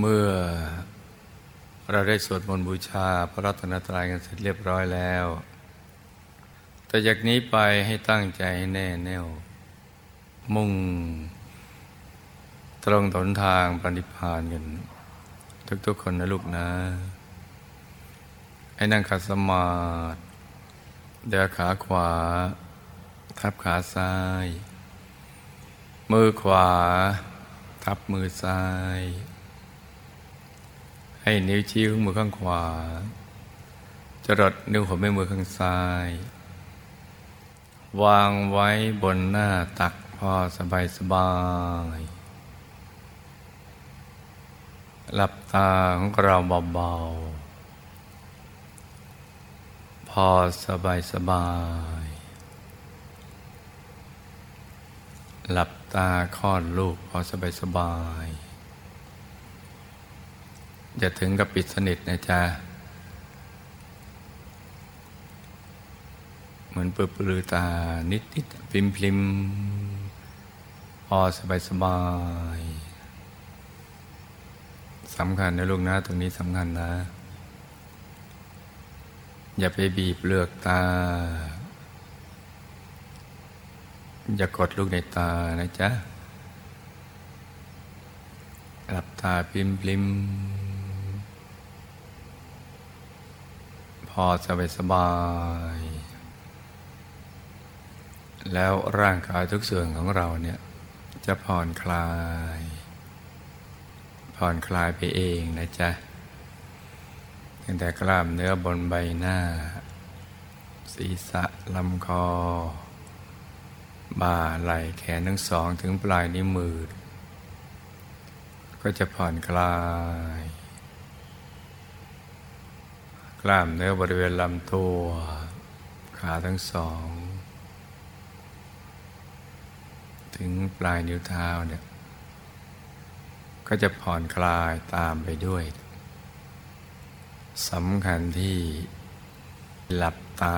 เมื่อเราได้สวดมนต์บูชาพระรัตนตรัยกันเสร็จเรียบร้อยแล้ว แต่จากนี้ไปให้ตั้งใจให้แน่แน่ว มุ่ง ตรงถนทางปฏิพานกัน ทุกๆคนนะลูกนะ ให้นั่งขัดสมาธิเดินขาขวา ทับขาซ้าย มือขวา ทับมือซ้าย ให้นิ้วชี้ของมือข้างขวา จรดนิ้วหัวแม่มือข้างซ้าย วางไว้บนหน้าตักพอสบายสบายหลับตาของเราเบาๆ พอสบายสบายหลับตาคลอดลูกพอสบายสบาย อย่าถึงกับปิดสนิทนะจ๊ะ เหมือนเปิดปลือตานิดนิดพิมพิมพอสบายสบายสำคัญนะลูกนะ ตรงนี้สำคัญนะ อย่าไปบีบเลือกตา อย่ากดลูกในตานะจ๊ะหลับตาพิมพิมพ อสบายสบาย แล้วร่างกายทุกส่วนของเราเนี่ยจะผ่อนคลาย ผ่อนคลายไปเองนะจ๊ะตั้งแต่กล้ามเนื้อบนใบหน้า ศีรษะลำคอ บ่าไหล่แขนทั้งสองถึงปลายนิ้วมือ ก็จะผ่อนคลาย กล้ามเนื้อบริเวณลำตัว ขาทั้งสอง ถึงปลายนิ้วเท้าเนี่ยก็จะผ่อนคลายตามไปด้วยสำคัญที่หลับตา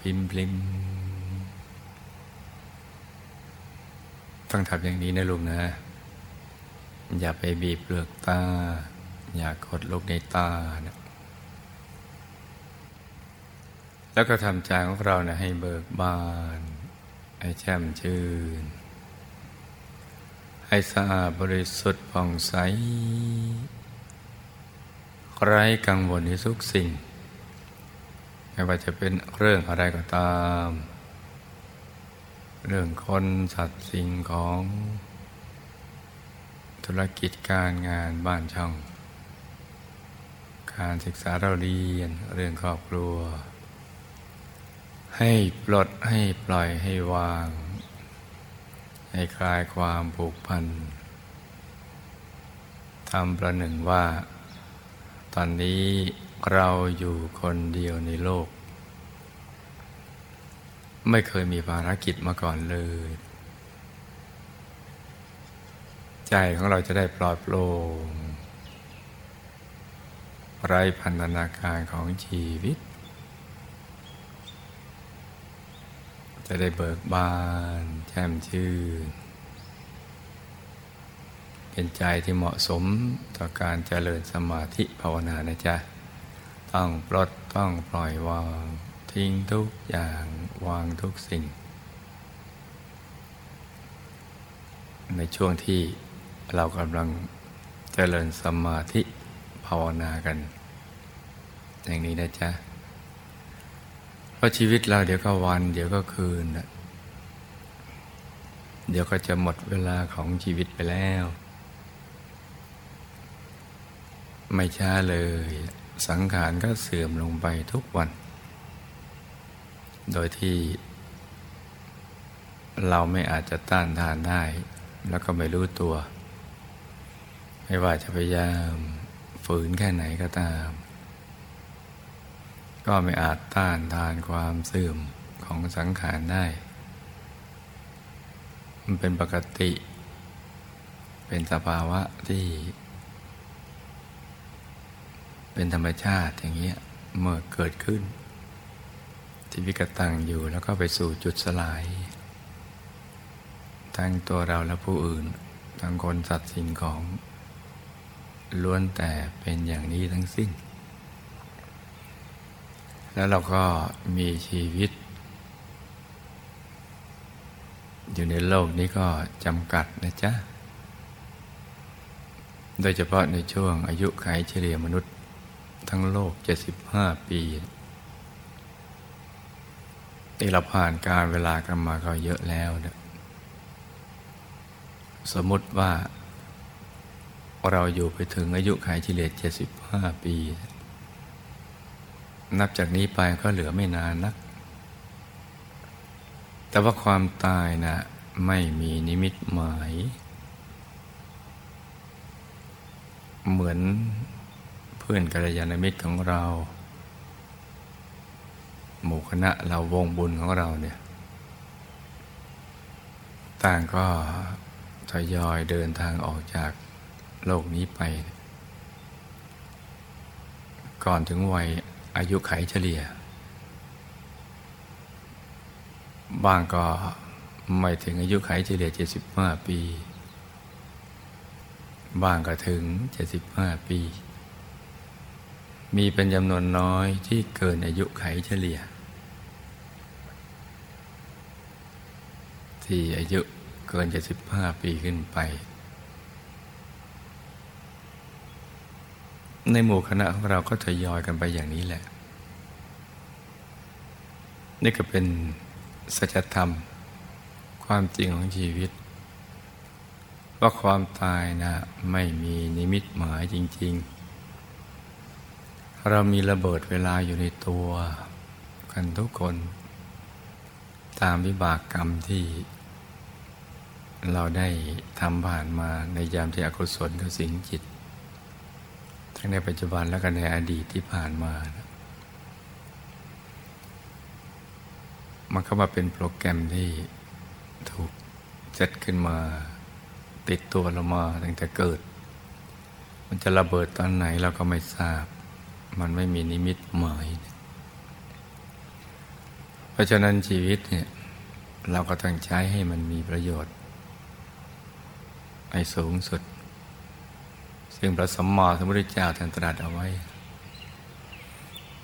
พิมพลิมต้องทำอย่างนี้นะลุงนะ อย่าไปบีบเปลือกตา อย่ากดลูกในตานะ แล้วก็ทำใจของเรานะให้เบิกบาน ให้แช่มชื่น ให้สะอาดบริสุทธิ์ผ่องใส ไร้กังวลในทุกสิ่ง ไม่ว่าจะเป็นเรื่องอะไรก็ตาม เรื่องคนสัตว์สิ่งของ ธุรกิจการงานบ้านช่อง การศึกษาเราเรียนเรื่องครอบครัว ให้ปลดให้ปล่อยให้วาง ให้คลายความผูกพันทำประหนึ่งว่า ตอนนี้เราอยู่คนเดียวในโลก ไม่เคยมีภารกิจมาก่อนเลย ใจของเราจะได้ปลอดโปร่งไร้พันธนาการของชีวิต จะได้เบิกบานแจ่มชื่น เป็นใจที่เหมาะสมต่อการเจริญสมาธิภาวนานะจ๊ะ ต้องปลดต้องปล่อยวาง ทิ้งทุกอย่างวางทุกสิ่ง ในช่วงที่เรากำลังเจริญสมาธิภาวนากัน อย่างนี้นะจ๊ะ เพราะชีวิตเราเดี๋ยวก็วัน เดี๋ยวก็คืนเดี๋ยวก็จะหมดเวลาของชีวิตไปแล้ว ไม่ช้าเลย สังขารก็เสื่อมลงไปทุกวัน โดยที่ เราไม่อาจจะต้านทานได้ แล้วก็ไม่รู้ตัว ไม่ว่าจะพยายามฝืนแค่ไหนก็ตาม ก็ไม่อาจต้านทานความเสื่อมของสังขารได้ มันเป็นปกติ เป็นสภาวะที่ เป็นธรรมชาติอย่างเงี้ยเมื่อเกิดขึ้นที่วิกตังอยู่แล้วก็ไปสู่จุดสลาย ทั้งตัวเราและผู้อื่น ทั้งคนสัตว์สิ่งของ ล้วนแต่เป็นอย่างนี้ทั้งสิ้น แล้วเราก็มีชีวิต อยู่ในโลกนี้ก็จำกัดนะจ๊ะ โดยเฉพาะในช่วงอายุขัยเฉลี่ยมนุษย์ ทั้งโลก 75 ปีที่เราผ่านการเวลากันมาก็เยอะแล้วนะสมมติว่าเราอยู่ไปถึงอายุขัยเฉลี่ย75 ปีนั นับจากนี้ไปก็เหลือไม่นานนัก แต่ว่าความตายนะไม่มีนิมิตหมาย เหมือนเพื่อนกัลยาณมิตรของเรา หมู่คณะเราวงบุญของเราเนี่ย ต่างก็ทยอยเดินทางออกจากโลกนี้ไป ก่อนถึงวัย อายุไขเฉลี่ย บางก็ไม่ถึงอายุไขเฉลี่ย 75 ปี บางก็ถึง 75 ปี มีเป็นจำนวนน้อยที่เกินอายุไขเฉลี่ย ที่อายุเกิน 75 ปีขึ้นไป ในหมู่คณะของเราก็ทยอยกันไปอย่างนี้แหละ นี่ก็เป็นสัจธรรม ความจริงของชีวิต ว่าความตายนะไม่มีนิมิตหมายจริง ๆ เรามีระเบิดเวลาอยู่ในตัวกันทุกคน ตามวิบากกรรมที่ เราได้ทำผ่านมาในยามที่อกุศลกับสิงจิต ทั้งในปัจจุบันและก็ในอดีตที่ผ่านมานะมันเข้ามาเป็นโปรแกรมที่ถูกเซตขึ้นมา ติดตัวเรามาตั้งแต่เกิด มันจะระเบิดตอนไหนเราก็ไม่ทราบ มันไม่มีนิมิตหมาย เพราะฉะนั้นชีวิตเนี่ยเราก็ต้องใช้ให้มันมีประโยชน์ ให้สูงสุด ซึ่งพระสมมาสมุทรเจ้าท่านตรัสเอาไว้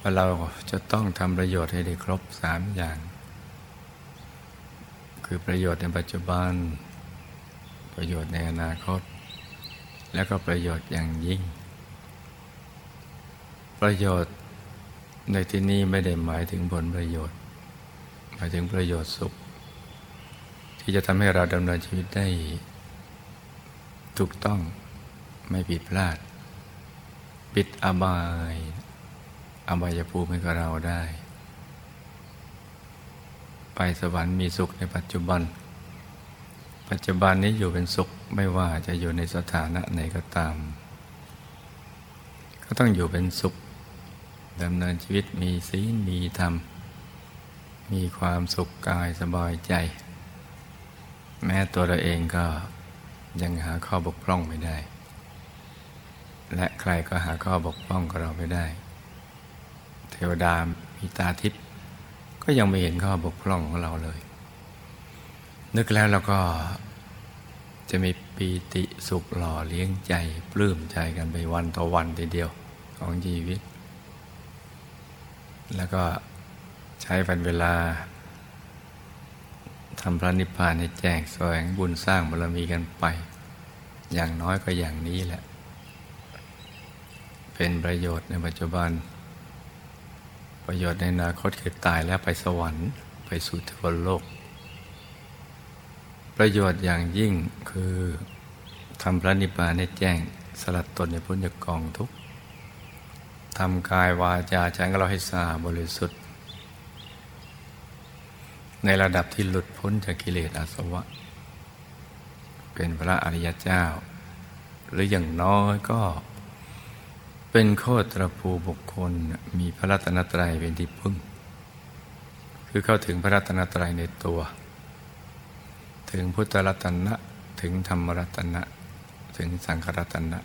ว่าเราจะต้องทำประโยชน์ให้ได้ครบสามอย่าง คือประโยชน์ในปัจจุบัน ประโยชน์ในอนาคต แล้วก็ประโยชน์อย่างยิ่ง ประโยชน์ในที่นี้ไม่ได้หมายถึงผลประโยชน์ หมายถึงประโยชน์สุข ที่จะทำให้เราดำเนินชีวิตได้ถูกต้อง ไม่ผิดพลาด ปิดอบายอบายภูมิให้กับเราได้ ไปสวรรค์มีสุขในปัจจุบัน ปัจจุบันนี้อยู่เป็นสุขไม่ว่าจะอยู่ในสถานะไหนก็ตาม ก็ต้องอยู่เป็นสุขดำเนินชีวิตมีศีลมีธรรม มีความสุขกายสบายใจ แม้ตัวเราเองก็ยังหาข้อบกพร่องไม่ได้ และใครก็หาข้อบกพร่องกับเราไม่ได้ เทวดามีตาทิพย์ก็ยังไม่เห็นข้อบกพร่องของเราเลย นึกแล้วเราก็จะมีปีติสุขหล่อเลี้ยงใจ ปลื้มใจกันไปวันต่อวันทีเดียวของชีวิต แล้วก็ใช้วันเวลาทำพระนิพพานให้แจ้งแสวงบุญสร้างบารมีกันไป อย่างน้อยก็อย่างนี้แหละ เป็นประโยชน์ในปัจจุบัน ประโยชน์ในอนาคตคือตายแล้วไปสวรรค์ไปสู่ทวโลก ประโยชน์อย่างยิ่งคือทำพระนิพพานให้แจ้งสลัดตนในพุทธกองทุกทำกายวาจาใจของเราให้สะอาดบริสุทธิ์ ในระดับที่หลุดพ้นจากกิเลสอาสวะ เป็นพระอริยเจ้า หรืออย่างน้อยก็ เป็นโคตรภูบุคคลมีพระรัตนตรัยเป็นที่พึ่ง คือเข้าถึงพระรัตนตรัยในตัว ถึงพุทธรัตนะ ถึงธรรมรัตนะ ถึงสังฆรัตนะ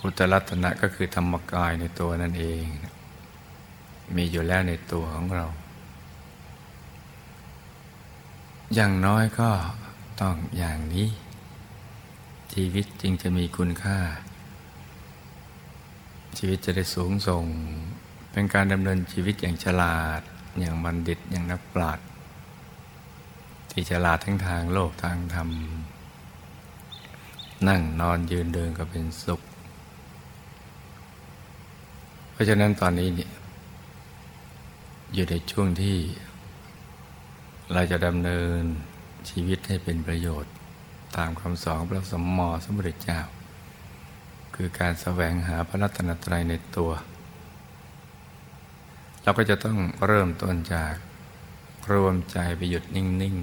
พุทธรัตนะก็คือธรรมกายในตัวนั่นเอง มีอยู่แล้วในตัวของเรา อย่างน้อยก็ต้องอย่างนี้ ชีวิตจึงจะมีคุณค่า ชีวิตจะได้สูงส่ง เป็นการดำเนินชีวิตอย่างฉลาด อย่างบัณฑิตอย่างนักปราชญ์ที่ฉลาดทั้งทางโลกทางธรรม นั่งนอนยืนเดินก็เป็นสุข เพราะฉะนั้นตอนนี้เนี่ยอยู่ในช่วงที่ เราจะดำเนินชีวิตให้เป็นประโยชน์ ตามคำสอนพระสมมอสมุทรเจ้า คือการแสวงหาพระรัตนตรัยในตัว เราก็จะต้องเริ่มต้นจากรวมใจไปหยุดนิ่ง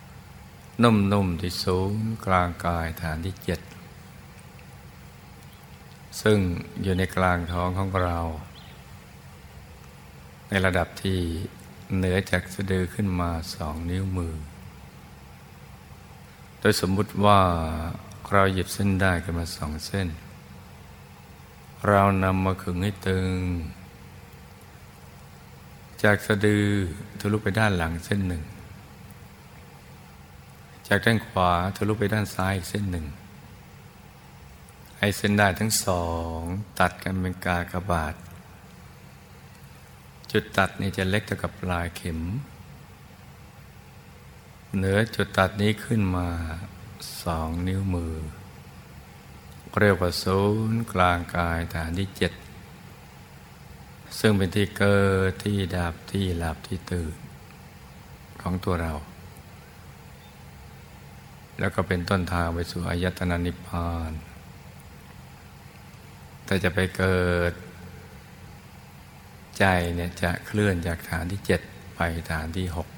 ๆ นุ่มๆ ที่สูงกลางกายฐานที่เจ็ด ซึ่งอยู่ในกลางท้องของเรา ในระดับที่เหนือจากสะดือขึ้นมาสองนิ้วมือ โดยสมมุติว่าเราหยิบเส้นได้กันมาสองเส้น เรานำมาขึงให้ตึง จากสะดือทะลุไปด้านหลังเส้นหนึ่ง จากด้านขวาทะลุไปด้านซ้ายอีกเส้นหนึ่ง ให้เส้นได้ทั้งสอง ตัดกันเป็นกากบาท จุดตัดนี่จะเล็กเท่ากับปลายเข็ม เหนือจุดตัดนี้ขึ้นมาสองนิ้วมือ เรียกว่าศูนย์กลางกายฐานที่เจ็ดซึ่งเป็นที่เกิดที่ดับที่หลับที่ตื่นของตัวเรา แล้วก็เป็นต้นทางไปสู่อายตนะนิพพาน แต่จะไปเกิดใจเนี่ยจะเคลื่อนจากฐานที่เจ็ดไปฐานที่หก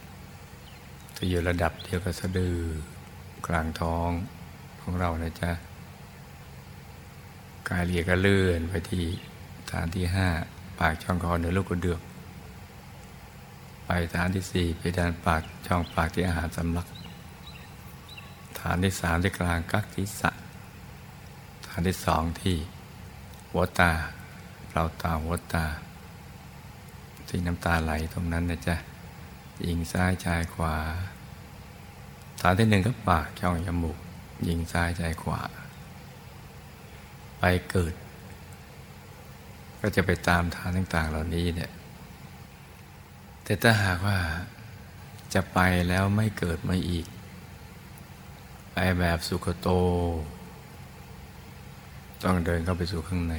จะอยู่ระดับเดียวกับสะดือกลางท้องของเรานะจ๊ะ กายเรียก็เลื่อนไปที่ฐานที่ห้าปากช่องคอเหนือลูกกระเดือก ไปฐานที่สี่ไปดานปากช่องปากที่อาหารสำลัก ฐานที่สามที่กลางกักทิศะฐานที่สองที่หัวตาเราตาหัวตา ที่น้ำตาไหลตรงนั้นนะจ๊ะยิงซ้ายชายขวา ฐานที่หนึ่งก็ปากช่องจมูกยิงซ้ายชายขวา ไปเกิด ก็จะไปตามฐานต่าง ๆ เหล่านี้เนี่ย แต่ถ้าหากว่าจะไปแล้วไม่เกิดมาอีก ไปแบบสุขโต ต้องเดินเข้าไปสู่ข้างใน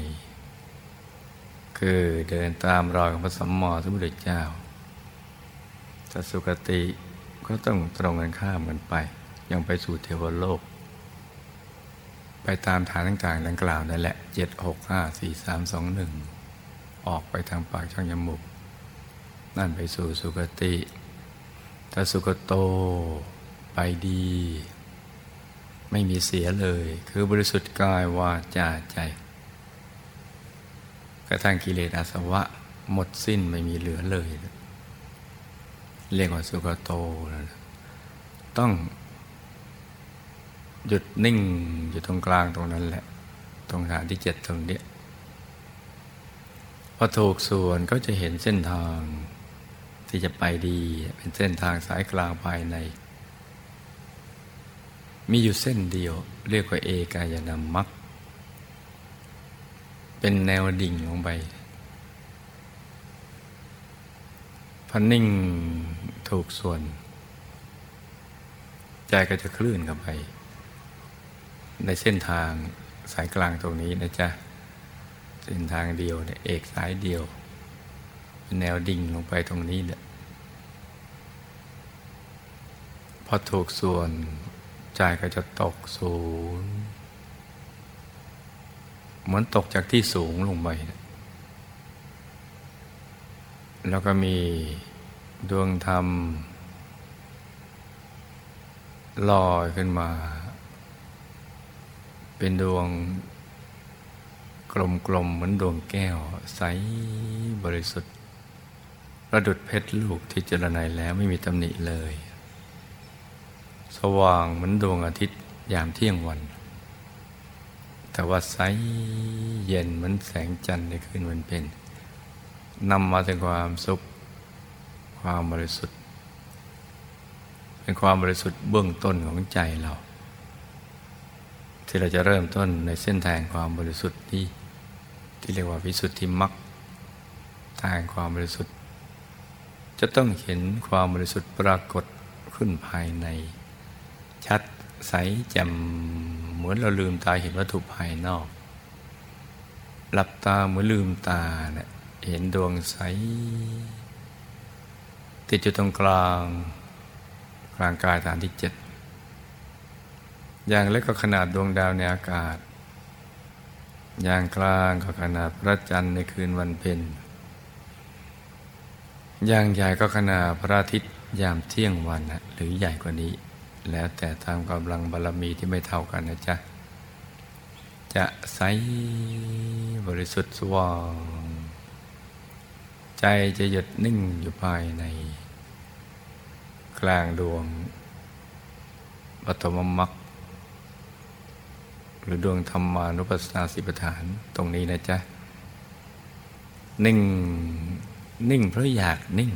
คือเดินตามรอยของพระสัมมาสัมพุทธเจ้าถ้าสุคติก็ต้องตรงกันข้ามกันไป ยังไปสู่เทวโลก ไปตามฐานต่างๆ ดังกล่าวนั่นแหละเจ็ดหกห้าสี่สามสองหนึ่งออกไปทางปากช่องจมูกนั่นไปสู่สุคติ ถ้าสุคโตไปดี ไม่มีเสียเลย คือบริสุทธิ์กายวาจาใจ กระทั่งกิเลสอาสวะ หมดสิ้นไม่มีเหลือเลย เรียกว่าสุขโต ต้อง หยุดนิ่งอยู่ตรงกลางตรงนั้นแหละ ตรงฐานที่เจ็ดตรงเนี้ยพอถูกส่วนก็จะเห็นเส้นทาง ที่จะไปดีเป็นเส้นทางสายกลางภายใน มีอยู่เส้นเดียว เรียกว่าเอกายนามัคเป็นแนวดิ่งลงไปพอนิ่งถูกส่วน ใจก็จะคลื่นเข้าไป ในเส้นทางสายกลางตรงนี้นะจ๊ะ เส้นทางเดียวเนี่ยเอกสายเดียว แนวดิ่งลงไปตรงนี้เนี่ยพอถูกส่วนใจก็จะตกศูนย์เหมือนตกจากที่สูงลงไป แล้วก็มีดวงธรรมลอยขึ้นมา เป็นดวงกลมๆเหมือนดวงแก้ว ใสบริสุทธิ์ประดุดเพชรลูกที่เจรไนแล้วไม่มีตำหนิเลย สว่างเหมือนดวงอาทิตย์ยามเที่ยงวัน แต่ว่าใสเย็นเหมือนแสงจันทร์ในคืนวันเพ็ญนำมาถึงความสุข ความบริสุทธิ์ เป็นความบริสุทธิ์เบื้องต้นของใจเรา ที่เราจะเริ่มต้นในเส้นทางความบริสุทธิ์ที่ที่เรียกว่าวิสุทธิมรรคทางความบริสุทธิ์ จะต้องเห็นความบริสุทธิ์ปรากฏขึ้นภายใน ชัดใสแจ่มเหมือนเราลืมตาเห็นวัตถุภายนอก หลับตาเหมือนลืมตาเนะี่ยเห็นดวงใส ติดอยู่ตรงกลาง กลางกายฐานที่เจ็ด อย่างเล็กก็ขนาดดวงดาวในอากาศ อย่างกลางก็ขนาดพระจันทร์ในคืนวันเพ็ญ อย่างใหญ่ก็ขนาดพระอาทิตย์ยามเที่ยงวันนะหรือใหญ่กว่านี้ แล้วแต่ตามกำลังบารรมีที่ไม่เท่ากันนะจ๊ะ จะใสบริสุทธิ์สว่างใจจะหยุดนิ่งอยู่ภายใน กลางดวงปฐมมรรค หรือดวงธรรมานุปัสสนาสิบฐานตรงนี้นะจ๊ะ นิ่ง นิ่งเพราะอยากนิ่ง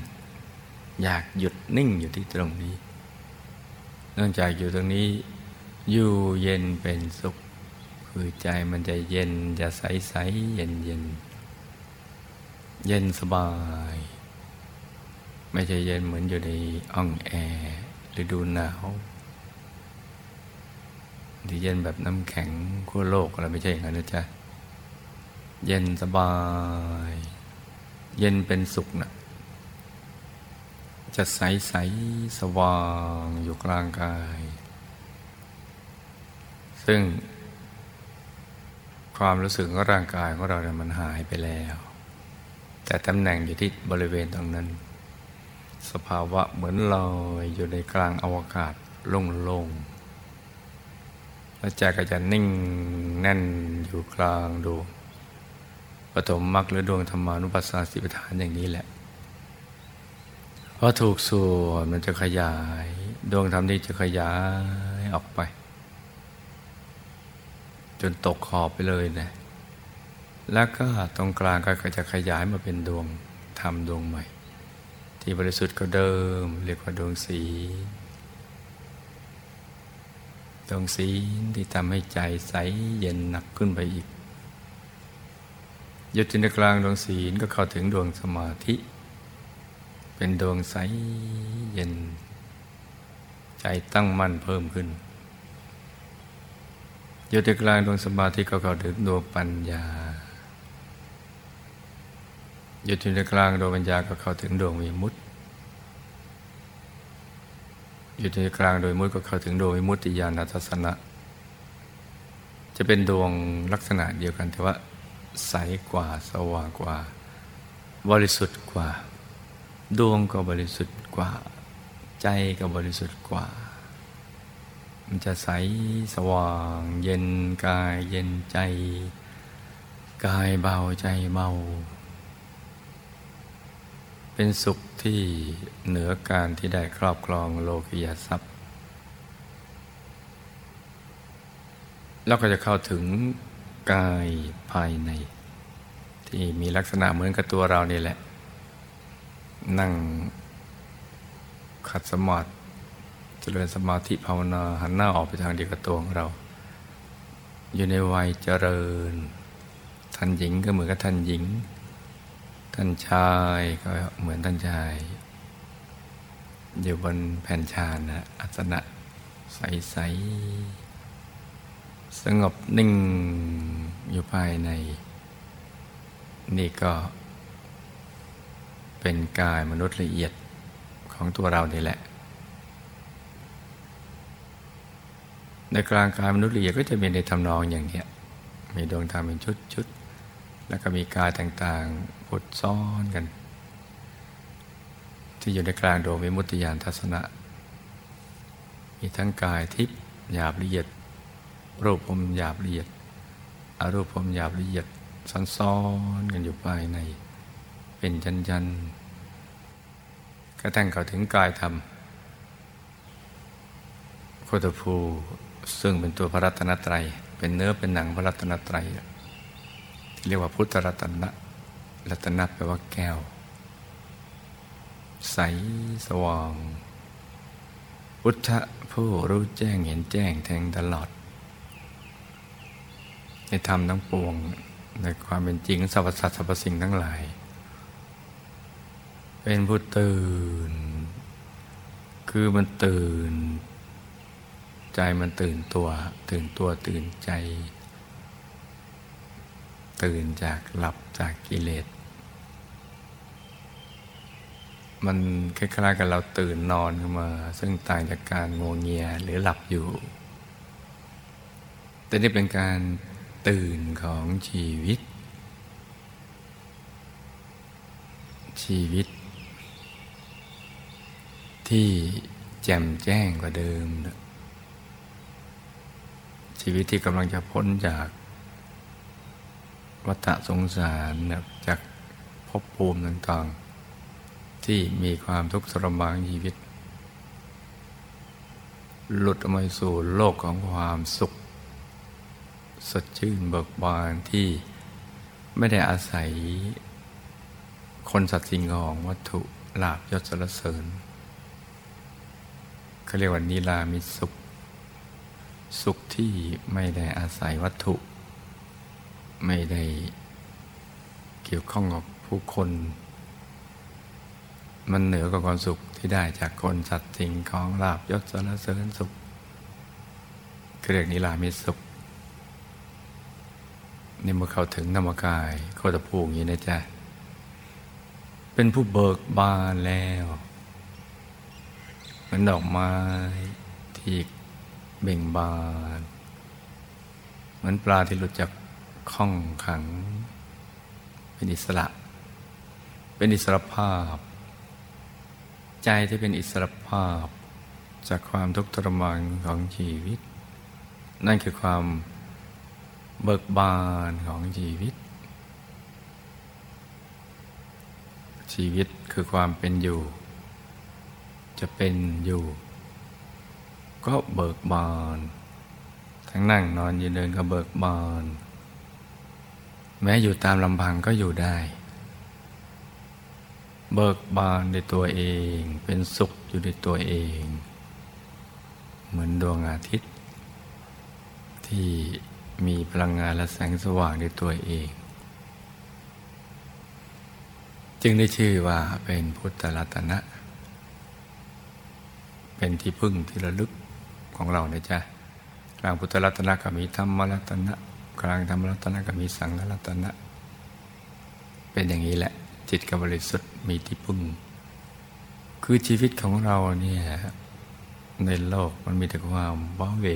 อยากหยุดนิ่งอยู่ที่ตรงนี้ เนื่องจากอยู่ตรงนี้ อยู่เย็นเป็นสุข คือใจมันจะเย็นจะใสใสเย็นเย็น เย็นสบาย ไม่ใช่เย็นเหมือนอยู่ในอ่องแอร์หรือดูหนาว หรือเย็นแบบน้ำแข็งขั้วโลกอะไรไม่ใช่อย่างนั้นนะจ๊ะ เย็นสบาย เย็นเป็นสุขนะจะใสใสสว่างอยู่กลางกาย ซึ่ง ความรู้สึกของร่างกายของเราเนี่ยมันหายไปแล้ว แต่ตำแหน่งอยู่ที่บริเวณตรงนั้น สภาวะเหมือนลอยอยู่ในกลางอวกาศโล่งๆ แล้วใจก็จะนิ่งแน่นอยู่กลางดวงปฐมมรรคหรือดวงธรรมานุปัสสนาสิบฐานอย่างนี้แหละพอถูกส่วนมันจะขยาย ดวงธรรมนี้จะขยายออกไป จนตกขอบไปเลยนะแล้วก็ตรงกลางก็จะขยายมาเป็นดวงธรรมดวงใหม่ ที่บริสุทธิ์ก็เดิมเรียกว่าดวงสี ดวงสีลที่ทำให้ใจใสเย็นหนักขึ้นไปอีกยุติในกลางดวงศีลก็เข้าถึงดวงสมาธิ เป็นดวงใสเย็น ใจตั้งมั่นเพิ่มขึ้นอยู่ในกลางดวงสมาธิก็เข้าถึงดวงปัญญาอยู่ที่ในกลางดวงปัญญาก็เข้าถึงดวงวิมุตติ อยู่ที่กลางโดยมุตก็เข้าถึงดวงวิมุตติญาณทัศนะ จะเป็นดวงลักษณะเดียวกันแต่ว่า ใสกว่าสว่างกว่า บริสุทธิ์กว่า ดวงก็บริสุทธิ์กว่า ใจก็บริสุทธิ์กว่า มันจะใสสว่าง เย็นกายเย็นใจ กายเบาใจเบา เป็นสุขที่เหนือการที่ได้ครอบครองโลกิยทรัพย์ แล้วก็จะเข้าถึงกายภายใน ที่มีลักษณะเหมือนกับตัวเรานี่แหละ นั่งขัดสมาธิเจริญสมาธิภาวนาหันหน้าออกไปทางเดียวกับตัวของเรา อยู่ในวัยเจริญท่านหญิงก็เหมือนกับท่านหญิง ท่านชายก็เหมือนท่านชาย อยู่บนแผ่นชานะอัสนะใสๆสสงบนิ่งอยู่ภายใน นี่ก็ เป็นกายมนุษย์ละเอียดของตัวเรานี่แหละ ในกลางกายมนุษย์ละเอียดก็จะมีในทำนองอย่างนี้มีดวงธรรมเป็นชุดๆแล้วก็มีกายต่างๆ พุทซ้อนกัน ที่อยู่ในกลางดวงวิมุตติญาณทัศนะ มีทั้งกายทิพย์หยาบละเอียด รูปพรมหยาบละเอียดอารูปพรมหยาบละเอียดซ้อนๆกันอยู่ภายใน เป็นยันๆกระทั่งเข้าถึงกายธรรมโคตภูซึ่งเป็นตัวพระรัตนตรัย เป็นเนื้อเป็นหนังพระรัตนตรัย เรียกว่าพุทธรัตนะ รัตนะแปลว่าแก้ว ใสสว่าง พุทธผู้รู้แจ้งเห็นแจ้งแทงตลอด ในธรรมทั้งปวงในความเป็นจริงสรรพสัตว์สรรพสิ่งทั้งหลาย เป็นผู้ตื่น คือมันตื่น ใจมันตื่นตัว ตื่นตัวตื่นใจ ตื่นจากหลับจากกิเลส มันคล้ายๆกับเราตื่นนอนขึ้นมา ซึ่งต่างจากการงวงเงียหรือหลับอยู่ แต่นี่เป็นการตื่นของชีวิต ชีวิต ที่แจ่มแจ้งกว่าเดิม ชีวิตที่กำลังจะพ้นจากวัฏสงสารจากภพภูมิต่างๆ ที่มีความทุกข์ทรมานชีวิต หลุดออกมาสู่โลกของความสุข สดชื่นเบิกบานที่ไม่ได้อาศัย คนสัตว์สิ่งของวัตถุลาบยศสรรเสริญเขาเรียกว่านิรามิสุข สุขที่ไม่ได้อาศัยวัตถุ ไม่ได้เกี่ยวข้องกับผู้คน มันเหนือกว่าความสุขที่ได้จากคนสัตว์สิ่งของลาบยศสรรเสริญสุขเรียกนิรามิสุขนี่เมื่อเขาถึงธรรมกายโคตรภูดอย่างนี้นะจ๊ะ เป็นผู้เบิกบานแล้วเหมือนดอกไม้ที่เบ่งบาน เหมือนปลาที่หลุดจากข้องขัง เป็นอิสระ เป็นอิสระภาพ ใจที่เป็นอิสระภาพ จากความทุกข์ทรมานของชีวิต นั่นคือความเบิกบานของชีวิต ชีวิตคือความเป็นอยู่ จะเป็นอยู่ ก็เบิกบาน ทั้งนั่งนอนยืนเดินก็เบิกบาน แม้อยู่ตามลำพังก็อยู่ได้ เบิกบานในตัวเอง เป็นสุขอยู่ในตัวเอง เหมือนดวงอาทิตย์ ที่มีพลังงานและแสงสว่างในตัวเอง จึงได้ชื่อว่าเป็นพุทธรัตนะ เป็นที่พึ่งที่ระลึกของเรานะจ๊ะกลางพุทธรัตนะก็มีธรรมรัตนะ กลางธรรมรัตนะก็มีสังฆรัตนะ เป็นอย่างนี้แหละ จิตกับบริสุทธิ์มีที่พึ่ง คือชีวิตของเราเนี่ยในโลกมันมีแต่ความว้าเหว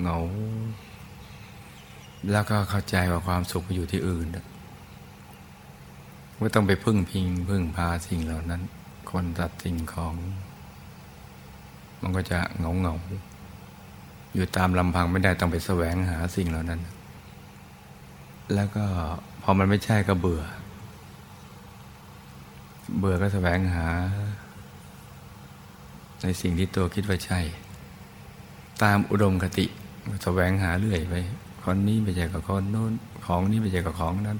เหงา แล้วก็เข้าใจว่าความสุขอยู่ที่อื่นไม่ต้องไปพึ่งพิงพึ่งพาสิ่งเหล่านั้น คนตัดสิ่งของ มันก็จะเหงาเหงาอยู่ตามลำพังไม่ได้ต้องไปแสวงหาสิ่งเหล่านั้น แล้วก็พอมันไม่ใช่ก็เบื่อ เบื่อก็แสวงหา ในสิ่งที่ตัวคิดว่าใช่ ตามอุดมคติแสวงหาเรื่อยไปคนนี้ไม่ใช่กับคนโน้น ของนี้ไม่ใช่กับของนั้น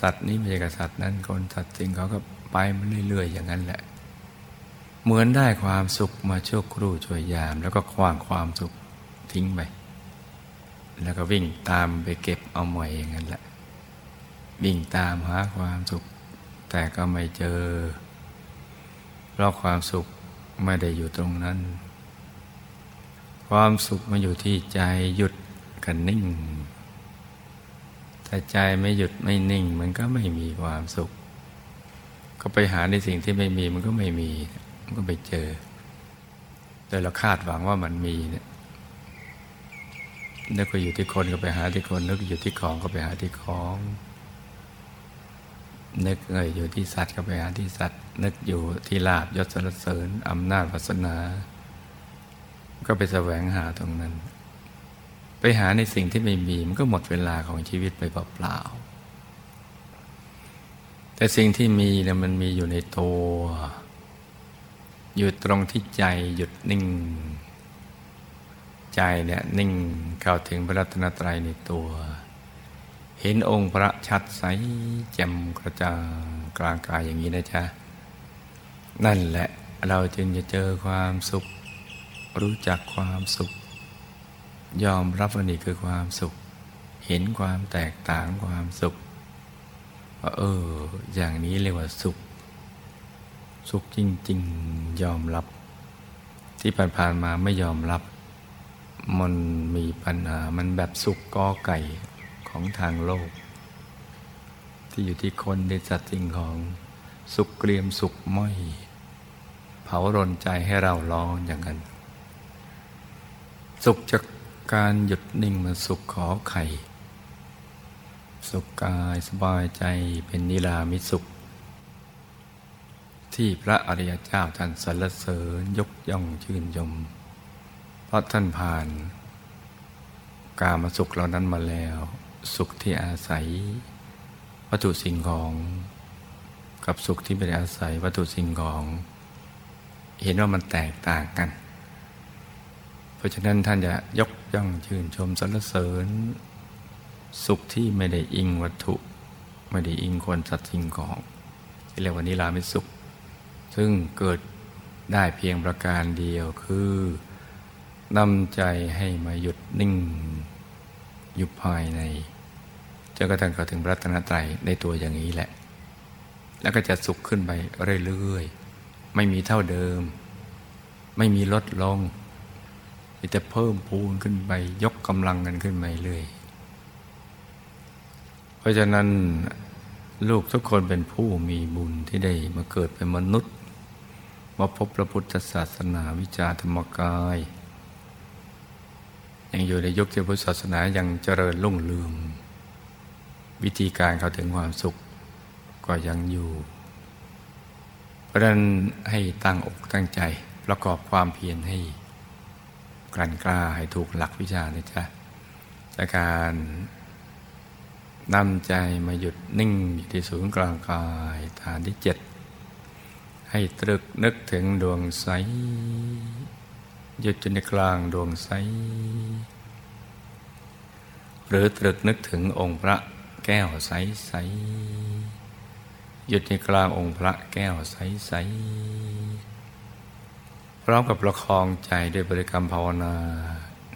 สัตว์นี้ไม่ใช่กับสัตว์นั้น คนสัตว์จริงเขาก็ไปมันเรื่อยๆ อย่างนั้นแหละ เหมือนได้ความสุขมาชั่วครู่ช่วยยาม แล้วก็คว้างความสุขทิ้งไปแล้วก็วิ่งตามไปเก็บเอาใหม่อย่างนั้นแหละ วิ่งตามหาความสุข แต่ก็ไม่เจอ เพราะความสุขไม่ได้อยู่ตรงนั้น ความสุขมาอยู่ที่ใจหยุดกันนิ่งแต่ใจไม่หยุดไม่นิ่ง มันก็ไม่มีความสุข ก็ไปหาในสิ่งที่ไม่มีมันก็ไม่มี มันก็ไปเจอ แต่เราคาดหวังว่ามันมีเนี่ยนึกว่าอยู่ที่คนก็ไปหาที่คนนึกอยู่ที่ของก็ไปหาที่ของ นึกเอ่ยอยู่ที่สัตว์ก็ไปหาที่สัตว์ นึกอยู่ที่ลาบยศสรรเสริญอำนาจวาสนา ก็ไปแสวงหาตรงนั้น ไปหาในสิ่งที่ไม่มีมันก็หมดเวลาของชีวิตไปเปล่าๆแต่สิ่งที่มีเนี่ยมันมีอยู่ในตัวอยู่ตรงที่ใจหยุดนิ่ง ใจเนี่ยนิ่งเข้าถึงพระรัตนตรัยในตัว เห็นองค์พระชัดใสแจ่มกระจ่างกลางกายอย่างนี้นะจ๊ะ นั่นแหละเราจึงจะเจอความสุข รู้จักความสุข ยอมรับว่านี่คือความสุข เห็นความแตกต่างความสุขว่าเออ อย่างนี้เรียกว่าสุข สุขจริง ๆ ยอมรับ ที่ผ่านๆมาไม่ยอมรับ มันมีปัญหามันแบบสุขกอไก่ ของทางโลก ที่อยู่ที่คนในสัตว์สิ่งของสุขเกลียมสุขม้อย เผารนใจให้เราร้อนอย่างนั้น สุขจากการหยุดนิ่งมาสุขขอไข่ สุขกายสบายใจเป็นนิรามิสุข ที่พระอริยเจ้าท่านสรรเสริญยกย่องชื่นยมเพราะท่านผ่าน กามาสุขเหล่านั้นมาแล้ว สุขที่อาศัย วัตถุสิ่งของ กับสุขที่ไม่ได้อาศัยวัตถุสิ่งของ เห็นว่ามันแตกต่างกัน เพราะฉะนั้นท่านจะยกย่องชื่นชมสรรเสริญ สุขที่ไม่ได้อิงวัตถุ ไม่ได้อิงคนสัตว์สิ่งของ ที่เรียกว่านิรามิสุข ซึ่งเกิดได้เพียงประการเดียวคือนำใจให้มาหยุดนิ่ง อยู่ภายในจนกระทั่งเข้าถึงรัตนตรัยในตัวอย่างนี้แหละ แล้วก็จะสุขขึ้นไปเรื่อยๆ ไม่มีเท่าเดิม ไม่มีลดลงมีแต่เพิ่มพูนขึ้นไป ยกกำลังกันขึ้นไปเรื่อย เพราะฉะนั้นลูกทุกคนเป็นผู้มีบุญที่ได้มาเกิดเป็นมนุษย์ มาพบพระพุทธศาสนาวิจาธรรมกาย ยังอยู่ในยุคที่พุทธศาสนายังเจริญรุ่งเรืองวิธีการเข้าถึงความสุขก็ยังอยู่ เพราะนั้นให้ตั้งอกตั้งใจประกอบความเพียรให้กลั่นกล้าให้ถูกหลักวิชานะจ๊ะจากการนำใจมาหยุดนิ่งอยู่ที่ศูนย์กลางกายฐานที่เจ็ดให้ตรึกนึกถึงดวงใส หยุดจนในกลางดวงใส หรือตรึกนึกถึงองค์พระแก้วใสใสหยุดในกลางองค์พระแก้วใสใสพร้อมกับประคองใจด้วยบริกรรมภาวนา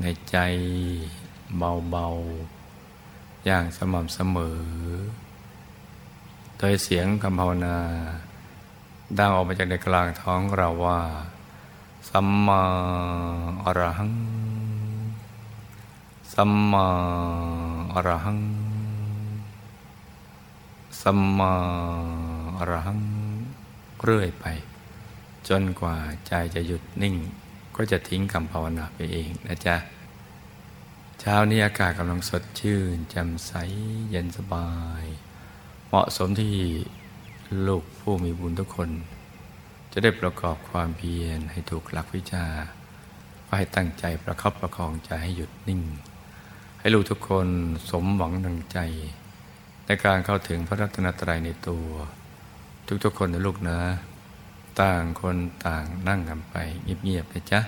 ในใจเบาๆ อย่างสม่ำเสมอ โดยเสียงคำภาวนา ดังออกมาจากในกลางท้องเราว่า สัมมาอรหัง สัมมาอรหัง สัมมาอรหัง เรื่อยไป จนกว่าใจจะหยุดนิ่ง ก็จะทิ้งคำภาวนาไปเองนะจ๊ะ เช้านี้อากาศกำลังสดชื่นแจ่มใสเย็นสบาย เหมาะสมที่ลูกผู้มีบุญทุกคน จะได้ประกอบความเพียรให้ถูกหลักวิชาก็ให้ตั้งใจประคับประคองใจให้หยุดนิ่ง ให้ลูกทุกคนสมหวังดังใจ ในการเข้าถึงพระรัตนตรัยในตัว ทุกๆคนนะลูกนะ ต่างคนต่างนั่งกันไปเงียบๆนะจ๊ะ